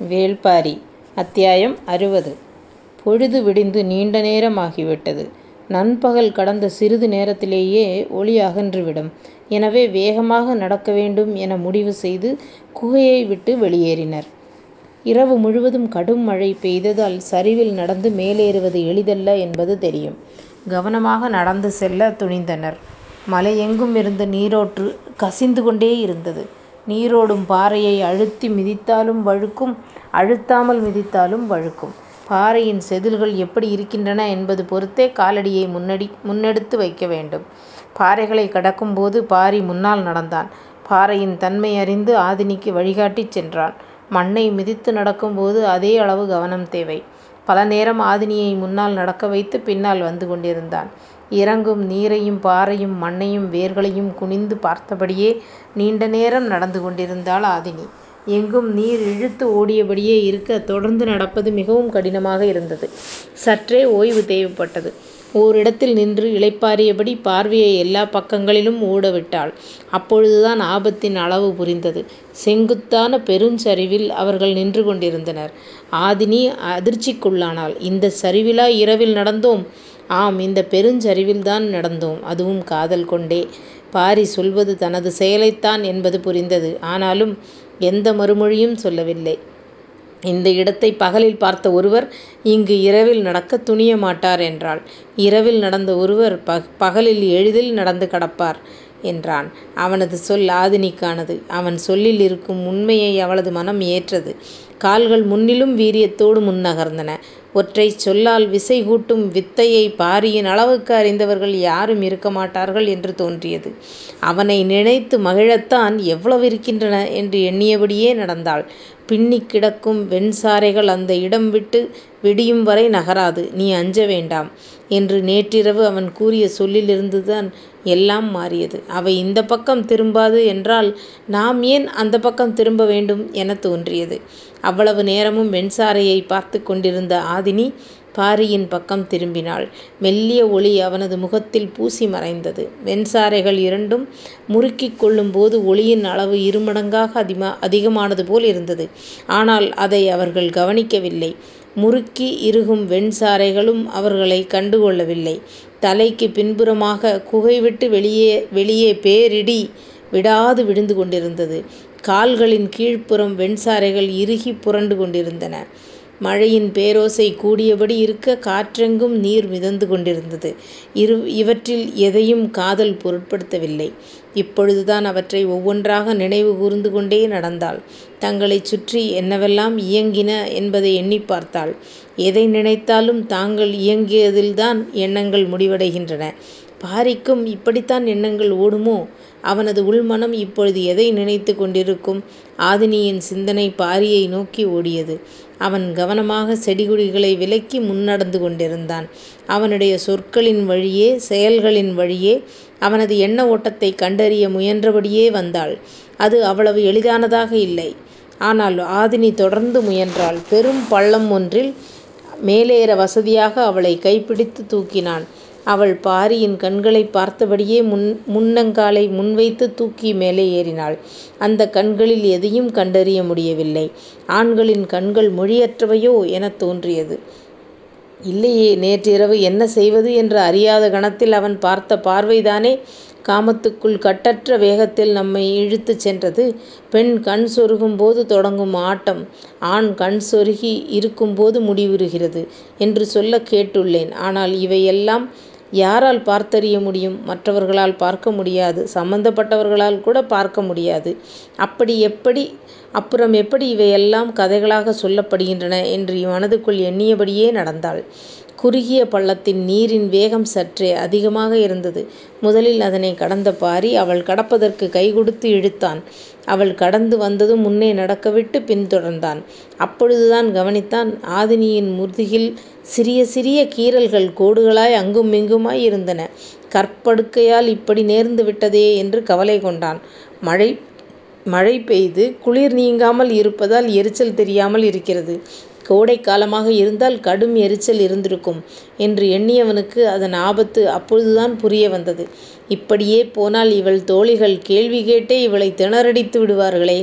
வேள்பாரி அத்தியாயம் அறுபது பொழுது விடிந்து நீண்ட நேரம் ஆகிவிட்டது. நண்பகல் கடந்த சிறிது நேரத்திலேயே ஒளி அகன்றுவிடும். எனவே வேகமாக நடக்க வேண்டும் என முடிவு செய்து குகையை விட்டு வெளியேறினர். இரவு முழுவதும் கடும் மழை பெய்ததால் சரிவில் நடந்து மேலேறுவது எளிதல்ல என்பது தெரியும். கவனமாக நடந்து செல்ல துணிந்தனர். மலையெங்குமிருந்து நீரோற்று கசிந்து கொண்டே இருந்தது நீரோடும் பாறையை அழுத்தி மிதித்தாலும் வழுக்கும் அழுத்தாமல் மிதித்தாலும் வழுக்கும். பாறையின் செதில்கள் எப்படி இருக்கின்றன என்பது பொறுத்தே காலடியை முன்னெடுத்து வைக்க வேண்டும். பாறைகளைக் கடக்கும்போது பாரி முன்னால் நடந்தான். பாறையின் தன்மை அறிந்து ஆதினிக்கு வழிகாட்டிச் சென்றான். மண்ணை மிதித்து நடக்கும்போது அதே அளவு கவனம் தேவை. பல நேரம் ஆதினியை முன்னால் நடக்க வைத்து பின்னால் வந்து கொண்டிருந்தான். இறங்கும் நீரையும் பாறையும் மண்ணையும் வேர்களையும் குனிந்து பார்த்தபடியே நீண்ட நேரம் நடந்து கொண்டிருந்தாள் ஆதினி. எங்கும் நீர் இழுத்து ஓடியபடியே இருக்க தொடர்ந்து நடப்பது மிகவும் கடினமாக இருந்தது. சற்றே ஓய்வு தேவைப்பட்டது. ஓரிடத்தில் நின்று இளைப்பாறியபடி பார்வையை எல்லாப் பக்கங்களிலும் ஓடவிட்டாள். அப்பொழுதுதான் ஆபத்தின் அளவு புரிந்தது. செங்குத்தான பெருஞ்சரிவில் அவர்கள் நின்று கொண்டிருந்தனர். ஆதினி அதிர்ச்சிக்குள்ளானாள். இந்தச் சரிவிலா இரவில் நடந்தோம்? ஆம் இந்தப் பெருஞ்சரிவில்தான் நடந்தோம். அதுவும் காதல் கொண்டே. பாரி சொல்வது தனது செயலைத்தான் என்பது புரிந்தது. ஆனாலும் எந்த மறுமொழியும் சொல்லவில்லை. இந்த இடத்தை பகலில் பார்த்த ஒருவர் இங்கு இரவில் நடக்கத் துணியமாட்டார் என்றாள். இரவில் நடந்த ஒருவர் பகலில் எளிதில் நடந்து கடப்பார் என்றான். அவனது சொல் ஆதினிக்கானது. அவன் சொல்லில் இருக்கும் உண்மையை அவளது மனம் ஏற்றது. கால்கள் முன்னிலும் வீரியத்தோடு முன் நகர்ந்தன. ஒற்றைச் சொல்லால் விசை கூட்டும் வித்தையை பாரியின் அளவுக்கு அறிந்தவர்கள் யாரும் இருக்கமாட்டார்கள் என்று தோன்றியது. அவனை நினைத்து மகிழத்தான் எவ்வளவு இருக்கின்றன என்று எண்ணியபடியே நடந்தாள். பின்னிக் கிடக்கும் வெண்சாரைகள் அந்த இடம் விட்டு விடியும் வரை நகராது. நீ அஞ்ச வேண்டாம். என்று நேற்றிரவு அவன் கூறிய சொல்லிலிருந்துதான் எல்லாம் மாறியது. அவை இந்தப் பக்கம் திரும்பாது என்றால் நாம் ஏன் அந்தப் பக்கம் திரும்ப வேண்டும் எனத் தோன்றியது. அவ்வளவு நேரமும் வெண்சாரையைப் பார்த்துக் கொண்டிருந்த ஆதினி பாரியின் பக்கம் திரும்பினாள். மெல்லிய ஒளி அவனது முகத்தில் பூசி மறைந்தது. வெண்சாரைகள் இரண்டும் முறுக்கிக் கொள்ளும்போது ஒளியின் அளவு இருமடங்காக அதிகமானது போல் இருந்தது. ஆனால் அதை அவர்கள் கவனிக்கவில்லை. முறுக்கி இறுகும் வெண்சாரைகளும் அவர்களைக் கண்டுகொள்ளவில்லை. தலைக்குப் பின்புறமாக குகைவிட்டு வெளியே பேரிடி விடாது விழுந்து கொண்டிருந்தது. கால்களின் கீழ்ப்புறம் வெண்சாரைகள் இறுகிப் புரண்டு கொண்டிருந்தன. மழையின் பேரோசை கூடியபடி இருக்க காற்றெங்கும் நீர் மிதந்து கொண்டிருந்தது. இரு இவற்றில் எதையும் காதல் பொருட்படுத்தவில்லை. இப்பொழுதுதான் அவற்றை ஒவ்வொன்றாக நினைவு கூர்ந்து கொண்டே நடந்தாள். தங்களைச் சுற்றி என்னவெல்லாம் இயங்கின என்பதை எண்ணிப் பார்த்தாள். எதை நினைத்தாலும் தாங்கள் இயங்கியதில்தான் எண்ணங்கள் முடிவடைகின்றன. பாரிக்கும் இப்படித்தான் எண்ணங்கள் ஓடுமோ? அவனது உள்மனம் இப்பொழுது எதை நினைத்துக் கொண்டிருக்கும்? ஆதினியின் சிந்தனை பாரியை நோக்கி ஓடியது. அவன் கவனமாக செடிகொடிகளை விலக்கி முன்னடந்து கொண்டிருந்தான். அவனுடைய சொற்களின் வழியே செயல்களின் வழியே அவனது எண்ண ஓட்டத்தைக் கண்டறிய முயன்றபடியே வந்தாள். அது அவ்வளவு எளிதானதாக இல்லை. ஆனால் ஆதினி தொடர்ந்து முயன்றாள். பெரும் பள்ளம் ஒன்றில் மேலேற வசதியாக அவளைக் கைப்பிடித்துத் தூக்கினான். அவள் பாரியின் கண்களைப் பார்த்தபடியே முன் முன்னங்காலை முன்வைத்துத் தூக்கி மேலே ஏறினாள். அந்தக் கண்களில் எதையும் கண்டறிய முடியவில்லை. ஆண்களின் கண்கள் மொழியற்றவையோ எனத் தோன்றியது. இல்லையே நேற்றிரவு என்ன செய்வது என்று அறியாத கணத்தில் அவன் பார்த்த பார்வைதானே காமத்துக்குள் கட்டற்ற வேகத்தில் நம்மை இழுத்துச் சென்றது. பெண் கண் சொருகும்போது தொடங்கும் ஆட்டம் ஆண் கண் சொருகி இருக்கும்போது முடிவுறுகிறது என்று சொல்லக் கேட்டுள்ளேன். ஆனால் இவையெல்லாம் யாரால் பார்த்தறிய முடியும்? மற்றவர்களால் பார்க்க முடியாது. சம்பந்தப்பட்டவர்களால் கூட பார்க்க முடியாது. அப்படி எப்படி அப்புறம் எப்படி இவையெல்லாம் கதைகளாக சொல்லப்படுகின்றன என்று மனதுக்குள் எண்ணியபடியே நடந்தாள். குறுகிய பள்ளத்தின் நீரின் வேகம் சற்றே அதிகமாக இருந்தது. முதலில் அதனைக் கடந்த பாரி அவள் கடப்பதற்கு கை கொடுத்து இழுத்தான். அவள் கடந்து வந்ததும் முன்னே நடக்கவிட்டு பின் தொடர்ந்தான். அப்பொழுதுதான் கவனித்தான் ஆதினியின் முதுகில் சிறிய சிறிய கீறல்கள் கோடுகளாய் அங்குமிங்குமாய் இருந்தன. கற்படுக்கையால் இப்படி நேர்ந்து விட்டதே என்று கவலை கொண்டான். மழை பெய்து குளிர் நீங்காமல் இருப்பதால் எரிச்சல் தெரியாமல் இருக்கிறது. கோடை காலமாக இருந்தால் கடும் எரிச்சல் இருந்திருக்கும் என்று எண்ணியவனுக்கு அதன் ஆபத்து அப்பொழுதுதான் புரிய வந்தது. இப்படியே போனால் இவள் தோழிகள் கேள்வி கேட்டே இவளை திணறடித்து விடுவார்களே.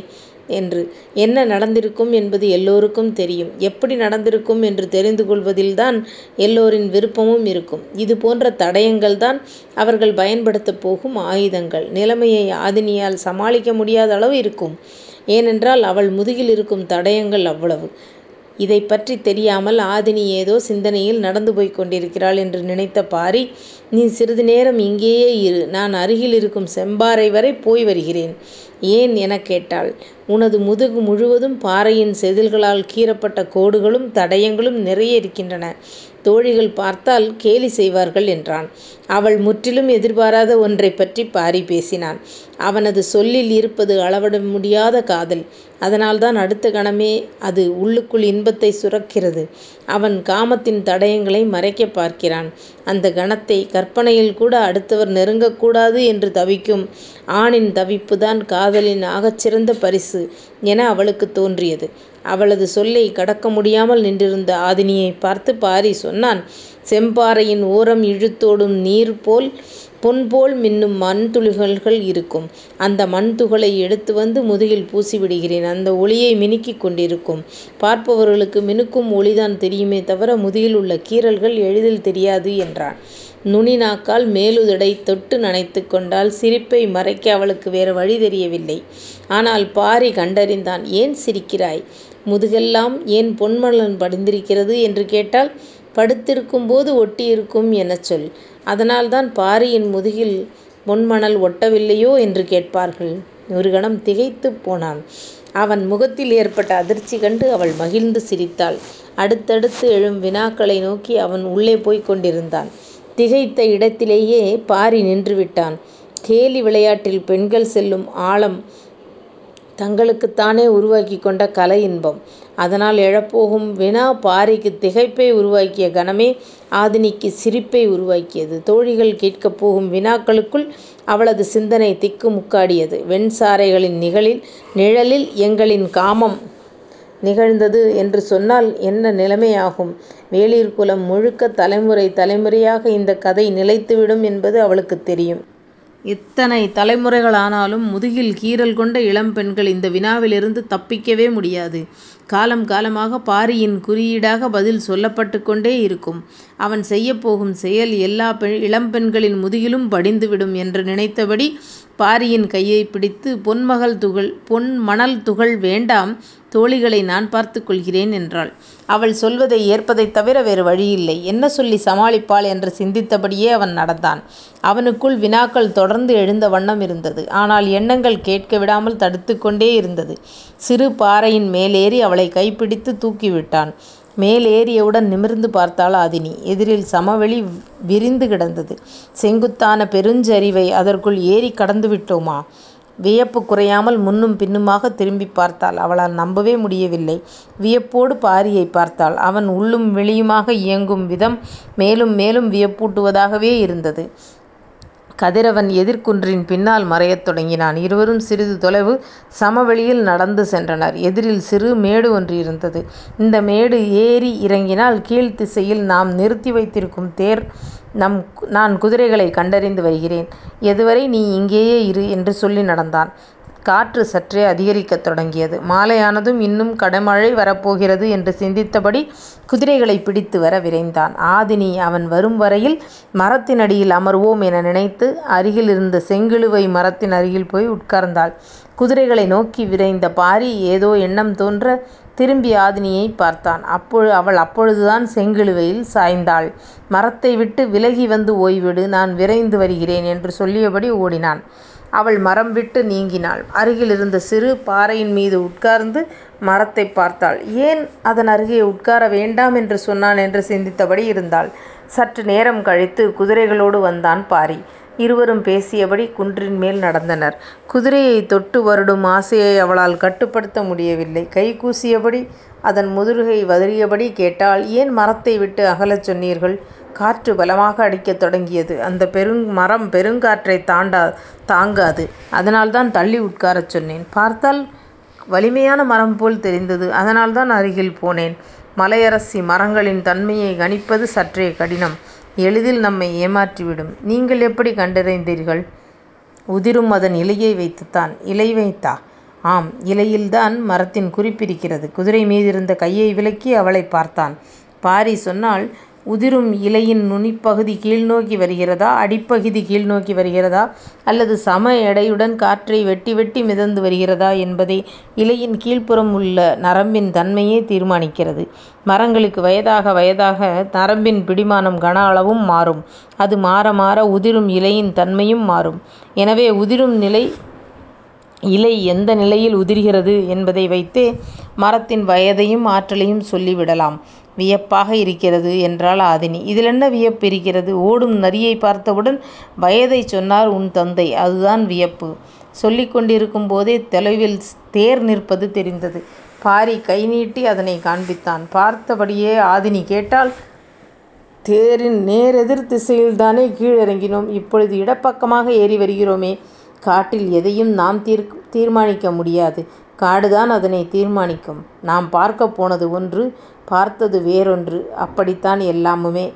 என்று. என்ன நடந்திருக்கும் என்பது எல்லோருக்கும் தெரியும். எப்படி நடந்திருக்கும் என்று தெரிந்து கொள்வதில்தான் எல்லோரின் விருப்பமும் இருக்கும். இது போன்ற தடயங்கள் தடயங்கள்தான் அவர்கள் பயன்படுத்தப் போகும் ஆயுதங்கள். நிலைமையை ஆதினியால் சமாளிக்க முடியாத அளவு இருக்கும். ஏனென்றால் அவள் முதுகில் இருக்கும் தடயங்கள் அவ்வளவு. இதைப்பற்றித் தெரியாமல் ஆதினி ஏதோ சிந்தனையில் நடந்து போய்க் கொண்டிருக்கிறாள் என்று நினைத்த பாரி நீ சிறிது நேரம் இங்கேயே இரு. நான் அருகில் இருக்கும் செம்பாறை வரை போய் வருகிறேன். ஏன்? எனக் கேட்டாள். உனது முதுகு முழுவதும் பாறையின் செதில்களால் கீறப்பட்ட கோடுகளும் தடயங்களும் நிறைய இருக்கின்றன. தோழிகள் பார்த்தால் கேலி செய்வார்கள் என்றான். அவள் முற்றிலும் எதிர்பாராத ஒன்றைப்பற்றிப் பாரி பேசினான். அவனது சொல்லில் இருப்பது அளவிட முடியாத காதல். அதனால்தான் அடுத்த கணமே அது உள்ளுக்குள் இன்பத்தை சுரக்கிறது. அவன் காமத்தின் தடயங்களை மறைக்கப் பார்க்கிறான். அந்த கணத்தை கற்பனையில் கூட அடுத்தவர் நெருங்கக்கூடாது என்று தவிக்கும் ஆணின் தவிப்புதான் காதலின் ஆகச்சிறந்த பரிசு என அவளுக்குத் தோன்றியது. அவளது சொல்லைக் கடக்க முடியாமல் நின்றிருந்த ஆதினியைப் பார்த்து பாரி சொன்னான் செம்பாறையின் ஓரம் இழுத்தோடும் நீர்போல் பொன்போல் மின்னும் மண்துகள்கள் இருக்கும். அந்த மண்துகளை எடுத்து வந்து முதுகில் பூசிவிடுகிறேன். அந்த ஒளியை மினுக்கிக் கொண்டிருக்கும். பார்ப்பவர்களுக்கு மினுக்கும் ஒளிதான் தெரியுமே தவிர முதுகில் உள்ள கீறல்கள் எளிதில் தெரியாது என்றான். நுனி நாக்கால் மேலுதடை தொட்டு நனைத்துக் கொண்டாள். சிரிப்பை மறைக்க அவளுக்கு வேறு வழி தெரியவில்லை. ஆனால் பாரி கண்டறிந்தான். ஏன் சிரிக்கிறாய்? முதுகெல்லாம் ஏன் பொன்மலன் படிந்திருக்கிறது? என்று கேட்டால் படுத்திருக்கும்போது ஒட்டியிருக்கும் எனச் சொல். அதனால்தான் பாரியின் முதுகில் பொன்மணல் ஒட்டவில்லையோ? என்று கேட்பார்கள். ஒரு கணம் திகைத்துப் போனான். அவன் முகத்தில் ஏற்பட்ட அதிர்ச்சி கண்டு அவள் மகிழ்ந்து சிரித்தாள். அடுத்தடுத்து எழும் வினாக்களை நோக்கி அவன் உள்ளே போய்க் கொண்டிருந்தான். திகைத்த இடத்திலேயே பாரி நின்றுவிட்டான். கேலி விளையாட்டில் பெண்கள் செல்லும் ஆழம் தங்களுக்குத்தானே உருவாக்கிக் கொண்ட கலை இன்பம். அதனால் எழப்போகும் வினா பாரிக்குத் திகைப்பை உருவாக்கிய கணமே ஆதினிக்குச் சிரிப்பை உருவாக்கியது. தோழிகள் கேட்கப் போகும் வினாக்களுக்குள் அவளது சிந்தனை திக்கு முக்காடியது. நிகழில் நிழலில் எங்களின் காமம் நிகழ்ந்தது என்று சொன்னால் என்ன நிலைமையாகும்? வேளிர்குலம் முழுக்க தலைமுறை தலைமுறையாக இந்தக் கதை நிலைத்துவிடும் என்பது அவளுக்குத் தெரியும். எத்தனை தலைமுறைகளானாலும் முதுகில் கீறல் கொண்ட இளம்பெண்கள் இந்த வினாவிலிருந்து தப்பிக்கவே முடியாது. காலம் காலமாக பாரியின் குறியீடாக பதில் சொல்லப்பட்டுக் கொண்டே இருக்கும். அவன் செய்யப்போகும் செயல் எல்லா இளம்பெண்களின் முதுகிலும் படிந்துவிடும் என்று நினைத்தபடி பாரியின் கையைப் பிடித்து பொன்மணல் துகள் வேண்டாம் தோழிகளை நான் பார்த்துக் கொள்கிறேன் என்றாள். அவள் சொல்வதை ஏற்பதைத் தவிர வேறு வழியில்லை. என்ன சொல்லி சமாளிப்பாள் என்று சிந்தித்தபடியே அவன் நடந்தான். அவனுக்குள் வினாக்கள் தொடர்ந்து எழுந்த வண்ணம் இருந்தது. ஆனால் எண்ணங்கள் கேட்க விடாமல் தடுத்துக் கொண்டே இருந்தது. சிறு பாறையின் மேலேறி அவளைக் கைப்பிடித்துத் தூக்கிவிட்டான். மேலேறியவுடன் நிமிர்ந்து பார்த்தாள் ஆதினி. எதிரில் சமவெளி விரிந்து கிடந்தது. செங்குத்தான பெருஞ்சரிவை அதற்குள் ஏறிக் கடந்துவிட்டோமா? வியப்பு குறையாமல் முன்னும் பின்னுமாகத் திரும்பிப் பார்த்தாள். அவளால் நம்பவே முடியவில்லை. வியப்போடு பாரியைப் பார்த்தாள். அவன் உள்ளும் வெளியுமாக இயங்கும் விதம் மேலும் மேலும் வியப்பூட்டுவதாகவே இருந்தது. கதிரவன் எதிர்க்குன்றின் பின்னால் மறையத் தொடங்கினான். இருவரும் சிறிது தொலைவு சமவெளியில் நடந்து சென்றனர். எதிரில் சிறு மேடு ஒன்று இருந்தது. இந்த மேடு ஏறி இறங்கினால் கீழ்த்திசையில் நாம் நிறுத்தி வைத்திருக்கும் தேர். நான் குதிரைகளைக் கண்டறிந்து வருகிறேன். எதுவரை நீ இங்கேயே இரு என்று சொல்லி நடந்தான். காற்று சற்றே அதிகரிக்கத் தொடங்கியது. மாலையானதும் இன்னும் கனமழை வரப்போகிறது என்று சிந்தித்தபடி குதிரைகளைப் பிடித்து வர விரைந்தான். ஆதினி அவன் வரும் வரையில் மரத்தினடியில் அமர்வோம் என நினைத்து அருகிலிருந்த செங்கிழுவை மரத்தின் அருகில் போய் உட்கார்ந்தாள். குதிரைகளை நோக்கி விரைந்த பாரி ஏதோ எண்ணம் தோன்ற திரும்பி ஆதினியைப் பார்த்தான். அவள் அப்பொழுதுதான் செங்கிழுவையில் சாய்ந்தாள். மரத்தை விட்டு விலகி வந்து ஓய்விடு நான் விரைந்து வருகிறேன் என்று சொல்லியபடி ஓடினான். அவள் மரம் விட்டு நீங்கினாள். அருகிலிருந்த சிறு பாறையின் மீது உட்கார்ந்து மரத்தைப் பார்த்தாள். ஏன் அதன் அருகே உட்கார வேண்டாம் என்று சொன்னான் என்று சிந்தித்தபடி இருந்தாள். சற்று நேரம் கழித்து குதிரைகளோடு வந்தான் பாரி. இருவரும் பேசியபடி குன்றின் மேல் நடந்தனர். குதிரையைத் தொட்டு வருடும் ஆசையை அவளால் கட்டுப்படுத்த முடியவில்லை. கை கூசியபடி அதன் முதுகை வதறியபடி கேட்டாள் ஏன் மரத்தை விட்டு அகலச் சொன்னீர்கள்? காற்று பலமாக அடிக்கத் தொடங்கியது. அந்தப் மரம் பெருங்காற்றைத் தாங்காது. அதனால்தான் தள்ளி உட்காரச் சொன்னேன். பார்த்தால் வலிமையான மரம் போல் தெரிந்தது. அதனால்தான் அருகில் போனேன். மலையரசி மரங்களின் தன்மையைக் கணிப்பது சற்றே கடினம். எளிதில் நம்மை ஏமாற்றிவிடும். நீங்கள் எப்படிக் கண்டறிந்தீர்கள்? உதிரும் அதன் இலையை வைத்துத்தான். இலை வைத்தா? ஆம் இலையில்தான் மரத்தின் குறிப்பிருக்கிறது. குதிரை மீதிருந்த கையை விலக்கி அவளைப் பார்த்தான். பாரி சொன்னாள் உதிரும் இலையின் நுனிப்பகுதி கீழ்நோக்கி வருகிறதா அடிப்பகுதி கீழ்நோக்கி வருகிறதா அல்லது சம எடையுடன் காற்றை வெட்டி வெட்டி மிதந்து வருகிறதா என்பதை இலையின் கீழ்ப்புறம் உள்ள நரம்பின் தன்மையே தீர்மானிக்கிறது. மரங்களுக்கு வயதாக வயதாக நரம்பின் பிடிமானம் கன அளவும் மாறும். அது மாற மாற உதிரும் இலையின் தன்மையும் மாறும். எனவே உதிரும் இலை எந்த நிலையில் உதிர்கிறது என்பதை வைத்தே மரத்தின் வயதையும் ஆற்றலையும் சொல்லிவிடலாம். வியப்பாக இருக்கிறது என்றாள் ஆதினி. இதிலென்ன வியப்பு இருக்கிறது? ஓடும் நரியைப் பார்த்தவுடன் வயதைச் சொன்னார் உன் தந்தை. அதுதான் வியப்பு. சொல்லிக் கொண்டிருக்கும் போதே தொலைவில் தேர் நிற்பது தெரிந்தது. பாரி கை நீட்டி அதனைக் காண்பித்தான். பார்த்தபடியே ஆதினி கேட்டாள் தேரின் நேரெதிர் திசையில்தானே கீழிறங்கினோம். இப்பொழுது இடப்பக்கமாக ஏறி வருகிறோமே. காட்டில் எதையும் நாம் தீர்மானிக்க முடியாது. காடுதான் அதனைத் தீர்மானிக்கும். நாம் பார்க்கப் போனது ஒன்று பார்த்தது வேறொன்று. அப்படித்தான் எல்லாமுமே.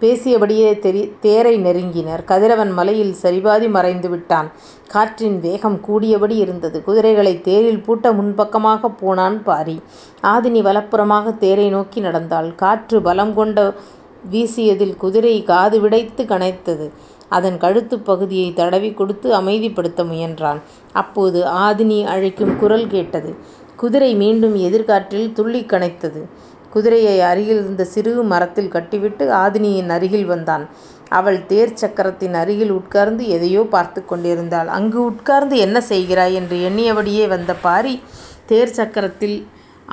பேசியபடியே தேரை நெருங்கினர். கதிரவன் மலையில் சரிபாதி மறைந்துவிட்டான். காற்றின் வேகம் கூடியபடி இருந்தது. குதிரைகளைத் தேரில் பூட்ட முன்பக்கமாகப் போனான் பாரி. ஆதினி வலப்புறமாக தேரை நோக்கி நடந்தாள். காற்று பலம் கொண்டு வீசியதில் குதிரை காது விடைத்துக் கனைத்தது. அதன் கழுத்துப் பகுதியைத் தடவிக் கொடுத்து அமைதிப்படுத்த முயன்றான். அப்போது ஆதினி அழைக்கும் குரல் கேட்டது. குதிரை மீண்டும் எதிர்காற்றில் துள்ளிக் கனைத்தது. குதிரையை அருகிலிருந்த சிறு மரத்தில் கட்டிவிட்டு ஆதினியின் அருகில் வந்தான். அவள் தேர்ச் சக்கரத்தின் அருகில் உட்கார்ந்து எதையோ பார்த்துக் கொண்டிருந்தாள். அங்கு உட்கார்ந்து என்ன செய்கிறாய்? என்று எண்ணியபடியே வந்த பாரி தேர்ச் சக்கரத்தில்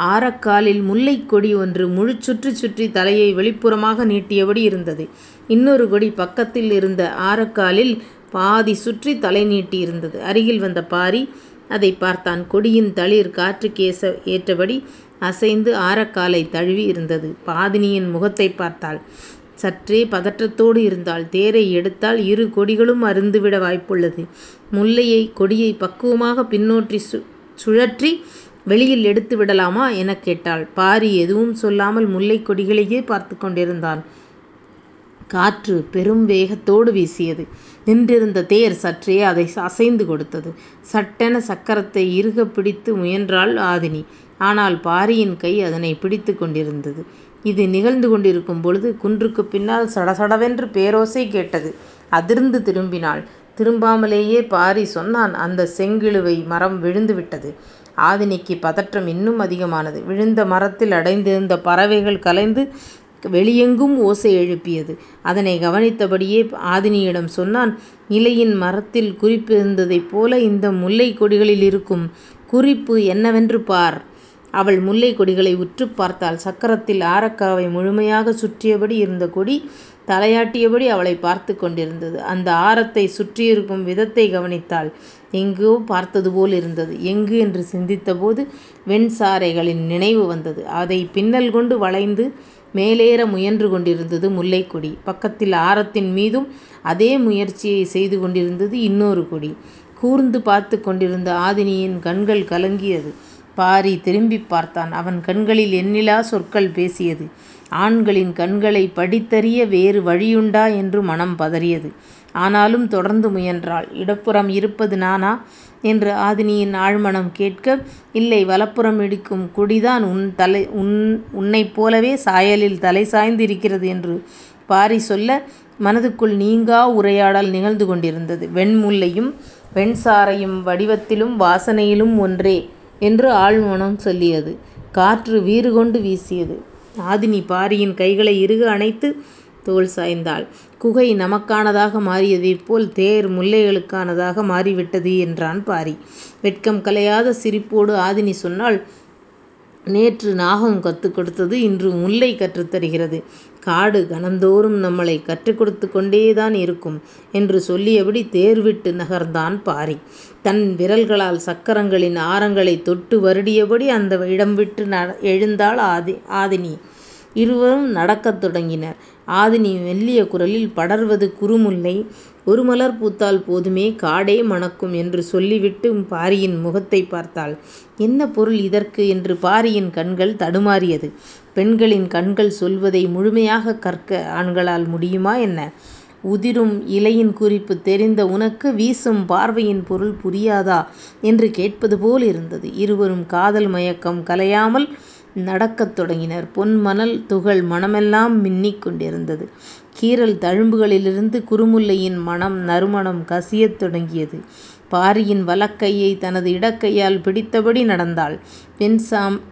ஆரக்காலில் முல்லைக் கொடி ஒன்று முழுச்சுற்றிச் சுற்றித் தலையை வெளிப்புறமாக நீட்டியபடி இருந்தது. இன்னொரு கொடி பக்கத்தில் இருந்த ஆரக்காலில் பாதி சுற்றித் தலை நீட்டியிருந்தது. அருகில் வந்த பாரி அதைப் பார்த்தான். கொடியின் தளிர் காற்றுக்கு ஏற்றபடி அசைந்து ஆரக்காலைத் தழுவி இருந்தது. பாதினியின் முகத்தைப் பார்த்தாள். சற்றே பதற்றத்தோடு இருந்தாள். தேரை எடுத்தால் இரு கொடிகளும் அறுந்துவிட வாய்ப்புள்ளது. முல்லைக் கொடியைப் பக்குவமாகப் சு சுழற்றி வெளியில் எடுத்து விடலாமா? எனக் கேட்டாள். பாரி எதுவும் சொல்லாமல் முல்லைக் கொடிகளையே பார்த்துக் கொண்டிருந்தான். காற்று பெரும் வேகத்தோடு வீசியது. நின்றிருந்த தேர் சற்றே அதை அசைந்து கொடுத்தது. சட்டென சக்கரத்தை இறுகப் பிடித்து முயன்றாள் ஆதினி. ஆனால் பாரியின் கை அதனைப் பிடித்துக் கொண்டிருந்தது. இது நிகழ்ந்து கொண்டிருக்கும் பொழுது குன்றுக்குப் பின்னால் சடசடவென்று பேரோசை கேட்டது. அதிர்ந்து திரும்பினாள். திரும்பாமலேயே பாரி சொன்னான் அந்தச் செங்கிழுவை மரம் விழுந்துவிட்டது. ஆதினிக்கு பதற்றம் இன்னும் அதிகமானது. விழுந்த மரத்தில் அடைந்திருந்த பறவைகள் கலைந்து வெளியெங்கும் ஓசை எழுப்பியது. அதனைக் கவனித்தபடியே ஆதினியிடம் சொன்னான் இலையின் மரத்தில் குறிப்பிருந்ததைப் போல இந்த முல்லைக் கொடிகளில் இருக்கும் குறிப்பு என்னவென்று பார். அவள் முல்லைக் கொடிகளை உற்றுப் பார்த்தாள். சக்கரத்தில் ஆரக்காவை முழுமையாகச் சுற்றியபடி இருந்த கொடி தலையாட்டியபடி அவளைப் பார்த்துக் கொண்டிருந்தது. அந்த ஆரத்தைச் சுற்றியிருக்கும் விதத்தைக் கவனித்தாள். எங்கோ பார்த்ததுபோல் இருந்தது. எங்கு என்று சிந்தித்தபோது வெண்சாரைகளின் நினைவு வந்தது. அதைப் பின்னல் கொண்டு வளைந்து மேலேற முயன்று கொண்டிருந்தது முல்லைக் கொடி. பக்கத்தில் ஆரத்தின் மீதும் அதே முயற்சியைச் செய்து கொண்டிருந்தது இன்னொரு கொடி. கூர்ந்து பார்த்துக் கொண்டிருந்த ஆதினியின் கண்கள் கலங்கியது. பாரி திரும்பிப் பார்த்தான். அவன் கண்களில் எண்ணிலா சொற்கள் பேசியது. ஆண்களின் கண்களைப் படித்தறிய வேறு வழியுண்டா என்று மனம் பதறியது. ஆனாலும் தொடர்ந்து முயன்றாள். இடப்புறம் இருப்பது நானா? என்று ஆதினியின் ஆழ்மனம் கேட்க இல்லை வலப்புறம் இருக்கும் கொடிதான் உன்னைப் போலவே சாயலில் தலை சாய்ந்திருக்கிறது என்று பாரி சொல்ல மனதுக்குள் நீங்கா உரையாடல் நிகழ்ந்து கொண்டிருந்தது. வெண்முல்லையும் வெண்சாரையும் வடிவத்திலும் வாசனையிலும் ஒன்றே என்று ஆழ்மனம் சொல்லியது. காற்று வீறுகொண்டு வீசியது. ஆதினி பாரியின் கைகளை இறுக அணைத்துத் தோள் சாய்ந்தாள். குகை நமக்கானதாக மாறியதைப் போல் தேர் முல்லைகளுக்கானதாக மாறிவிட்டது என்றான் பாரி. வெட்கம் கலையாத சிரிப்போடு ஆதினி சொன்னாள் நேற்று நாகம் கற்றுக் கொடுத்தது இன்று முல்லை கற்றுத் தருகிறது. காடு கணந்தோறும் நம்மளை கற்றுக் கொடுத்து கொண்டேதான் இருக்கும் என்று சொல்லியபடி தேர்விட்டு நகர்ந்தான் பாரி. தன் விரல்களால் சக்கரங்களின் ஆரங்களைத் தொட்டு வருடியபடி அந்த இடம்விட்டு எழுந்தாள் ஆதினி. இருவரும் நடக்கத் தொடங்கினர். ஆதினி மெல்லிய குரலில் படர்வது குறுமுல்லை. ஒரு மலர் பூத்தால் போதுமே காடே மணக்கும் என்று சொல்லிவிட்டு பாரியின் முகத்தைப் பார்த்தாள். என்ன பொருள் இதற்கு? என்று பாரியின் கண்கள் தடுமாறியது. பெண்களின் கண்கள் சொல்வதை முழுமையாகக் கற்க ஆண்களால் முடியுமா என்ன? உதிரும் இலையின் குறிப்பு தெரிந்த உனக்கு வீசும் பார்வையின் பொருள் புரியாதா என்று கேட்பது போல் இருந்தது. இருவரும் காதல் மயக்கம் கலையாமல் நடக்கத் தொடங்கினர். பொன் மணல் துகள் மணமெல்லாம் மின்னிக் கொண்டிருந்தது. கீறல் தழும்புகளிலிருந்து குறுமுல்லையின் மணம் நறுமணம் கசியத் தொடங்கியது. பாரியின் வலக்கையை தனது இடக்கையால் பிடித்தபடி நடந்தாள்.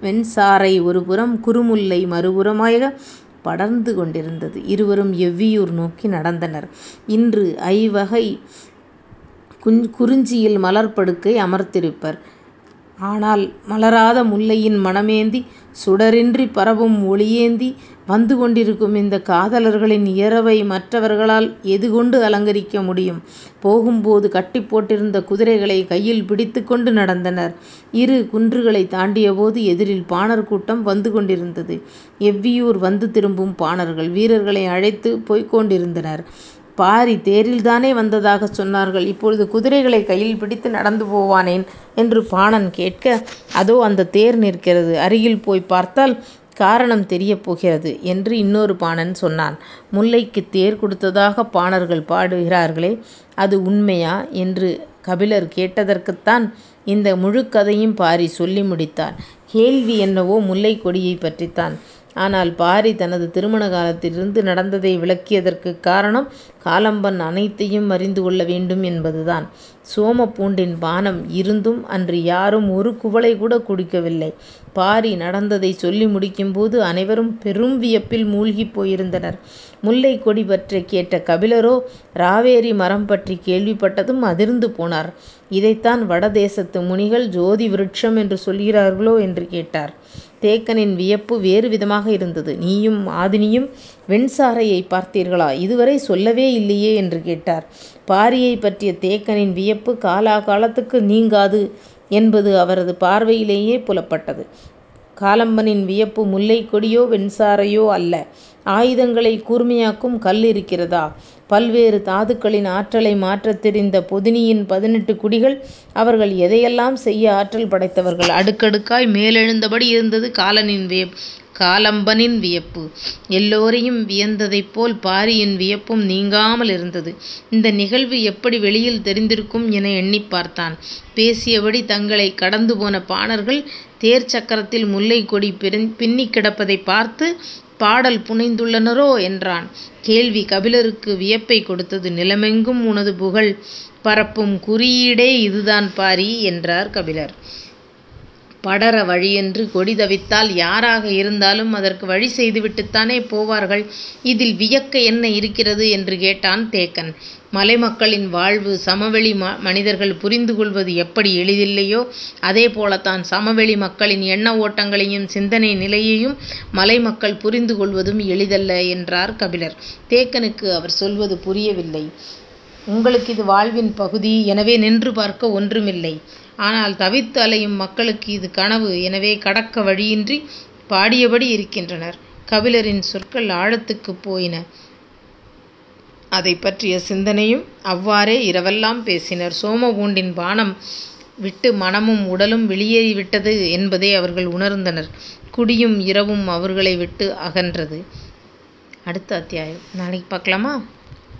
வெண்சாறை ஒருபுறம் குறுமுல்லை மறுபுறமாகப் படர்ந்து கொண்டிருந்தது. இருவரும் எவ்வியூர் நோக்கி நடந்தனர். இன்று ஐவகைக் குறிஞ்சியில் மலர்ப்படுக்கை அமர்த்திருப்பர். ஆனால் மலராத முல்லையின் மனமேந்தி சுடரின்றிப் பரவும் ஒளியேந்தி வந்து கொண்டிருக்கும் இந்தக் காதலர்களின் இயறவை மற்றவர்களால் எதுகொண்டு அலங்கரிக்க முடியும்? போகும்போது கட்டிப் போட்டிருந்த குதிரைகளைக் கையில் பிடித்துக் கொண்டு நடந்தனர். இரு குன்றுகளைத் தாண்டியபோது எதிரில் பாணர் கூட்டம் வந்து கொண்டிருந்தது. எவ்வியூர் வந்து திரும்பும் பாணர்கள் வீரர்களை அழைத்துப் போய்க் கொண்டிருந்தனர். பாரி தேரில்தானே வந்ததாகச் சொன்னார்கள். இப்பொழுது குதிரைகளைக் கையில் பிடித்து நடந்து போவானேன்? என்று பாணன் கேட்க அதோ அந்தத் தேர் நிற்கிறது. அருகில் போய்ப் பார்த்தால் காரணம் தெரியப் போகிறது என்று இன்னொரு பாணன் சொன்னான். முல்லைக்குத் தேர் கொடுத்ததாகப் பாணர்கள் பாடுகிறார்களே அது உண்மையா? என்று கபிலர் கேட்டதற்குத்தான் இந்த முழுக்கதையும் பாரி சொல்லி முடித்தான். கேள்வி என்னவோ முல்லைக் கொடியைப் பற்றித்தான். ஆனால் பாரி தனது திருமண காலத்திலிருந்து நடந்ததை விளக்கியதற்குக் காரணம் காலம்பன் அனைத்தையும் அறிந்து கொள்ள வேண்டும் என்பதுதான். சோமப்பூண்டின் பானம் இருந்தும் அன்று யாரும் ஒரு குவளை கூட குடிக்கவில்லை. பாரி நடந்ததைச் சொல்லி முடிக்கும்போது அனைவரும் பெரும் வியப்பில் மூழ்கிப் போயிருந்தனர். முல்லைக்கொடி பற்றிக் கேட்ட கபிலரோ இராவேரி மரம் பற்றிக் கேள்விப்பட்டதும் அதிர்ந்து போனார். இதைத்தான் வட தேசத்து முனிகள் ஜோதி விருட்சம் என்று சொல்கிறார்களோ? என்று கேட்டார். தேக்கனின் வியப்பு வேறு விதமாக இருந்தது. நீயும் ஆதினியும் வெண்சாரையைப் பார்த்தீர்களா? இதுவரை சொல்லவே இல்லையே? என்று கேட்டார். பாரியைப் பற்றிய தேக்கனின் வியப்பு காலாகாலத்துக்கு நீங்காது என்பது அவரது பார்வையிலேயே புலப்பட்டது. காலம்பனின் வியப்பு முல்லைக் கொடியோ வெண்சாரையோ அல்ல. ஆயுதங்களைக் கூர்மையாக்கும் கல் இருக்கிறதா? பல்வேறு தாதுக்களின் ஆற்றலை மாற்றத் தெரிந்த பொதினியின் பதினெட்டு குடிகள். அவர்கள் எதையெல்லாம் செய்ய ஆற்றல் படைத்தவர்கள்? அடுக்கடுக்காய் மேலெழுந்தபடி இருந்தது காலம்பனின் வியப்பு. எல்லோரையும் வியந்ததைப் போல் பாரியின் வியப்பும் நீங்காமல் இருந்தது. இந்த நிகழ்வு எப்படி வெளியில் தெரிந்திருக்கும் என எண்ணிப் பார்த்தான். பேசியபடி தங்களைக் கடந்துபோன பாணர்கள் தேர் சக்கரத்தில் முல்லை கொடி பின்னிக் கிடப்பதைப் பார்த்து பாடல் புனைந்துள்ளனரோ? என்றான். கேள்வி கபிலருக்கு வியப்பைக் கொடுத்தது. நிலமெங்கும் உனது புகழ் பரப்பும் குறியீடே இதுதான் பாரி என்றார் கபிலர். படர வழியென்று கொடி தவித்தால் யாராக இருந்தாலும் அதற்கு வழி செய்துவிட்டுத்தானே போவார்கள். இதில் வியக்க என்ன இருக்கிறது? என்று கேட்டான் தேக்கன். மலைமக்களின் வாழ்வு சமவெளி மனிதர்கள் புரிந்து கொள்வது எப்படி எளிதில்லையோ அதே போலத்தான் சமவெளி மக்களின் எண்ண ஓட்டங்களையும் சிந்தனை நிலையையும் மலைமக்கள் புரிந்து கொள்வதும் எளிதல்ல என்றார் கபிலர். தேக்கனுக்கு அவர் சொல்வது புரியவில்லை. உங்களுக்கு இது வாழ்வின் பகுதி. எனவே நின்று பார்க்க ஒன்றுமில்லை. ஆனால் தவித்து அலையும் மக்களுக்கு இது கனவு. எனவே கடக்க வழியின்றி பாடியபடி இருக்கின்றனர். கபிலரின் சொற்கள் ஆழத்துக்குப் போயின. அதைப் பற்றிய சிந்தனையும். அவ்வாறே இரவெல்லாம் பேசினர். சோமபூண்டின் பானம் விட்டு மனமும் உடலும் வெளியேறிவிட்டது என்பதை அவர்கள் உணர்ந்தனர். குடியும் இரவும் அவர்களை விட்டு அகன்றது. அடுத்த அத்தியாயம் நாளைக்கு பார்க்கலாமா?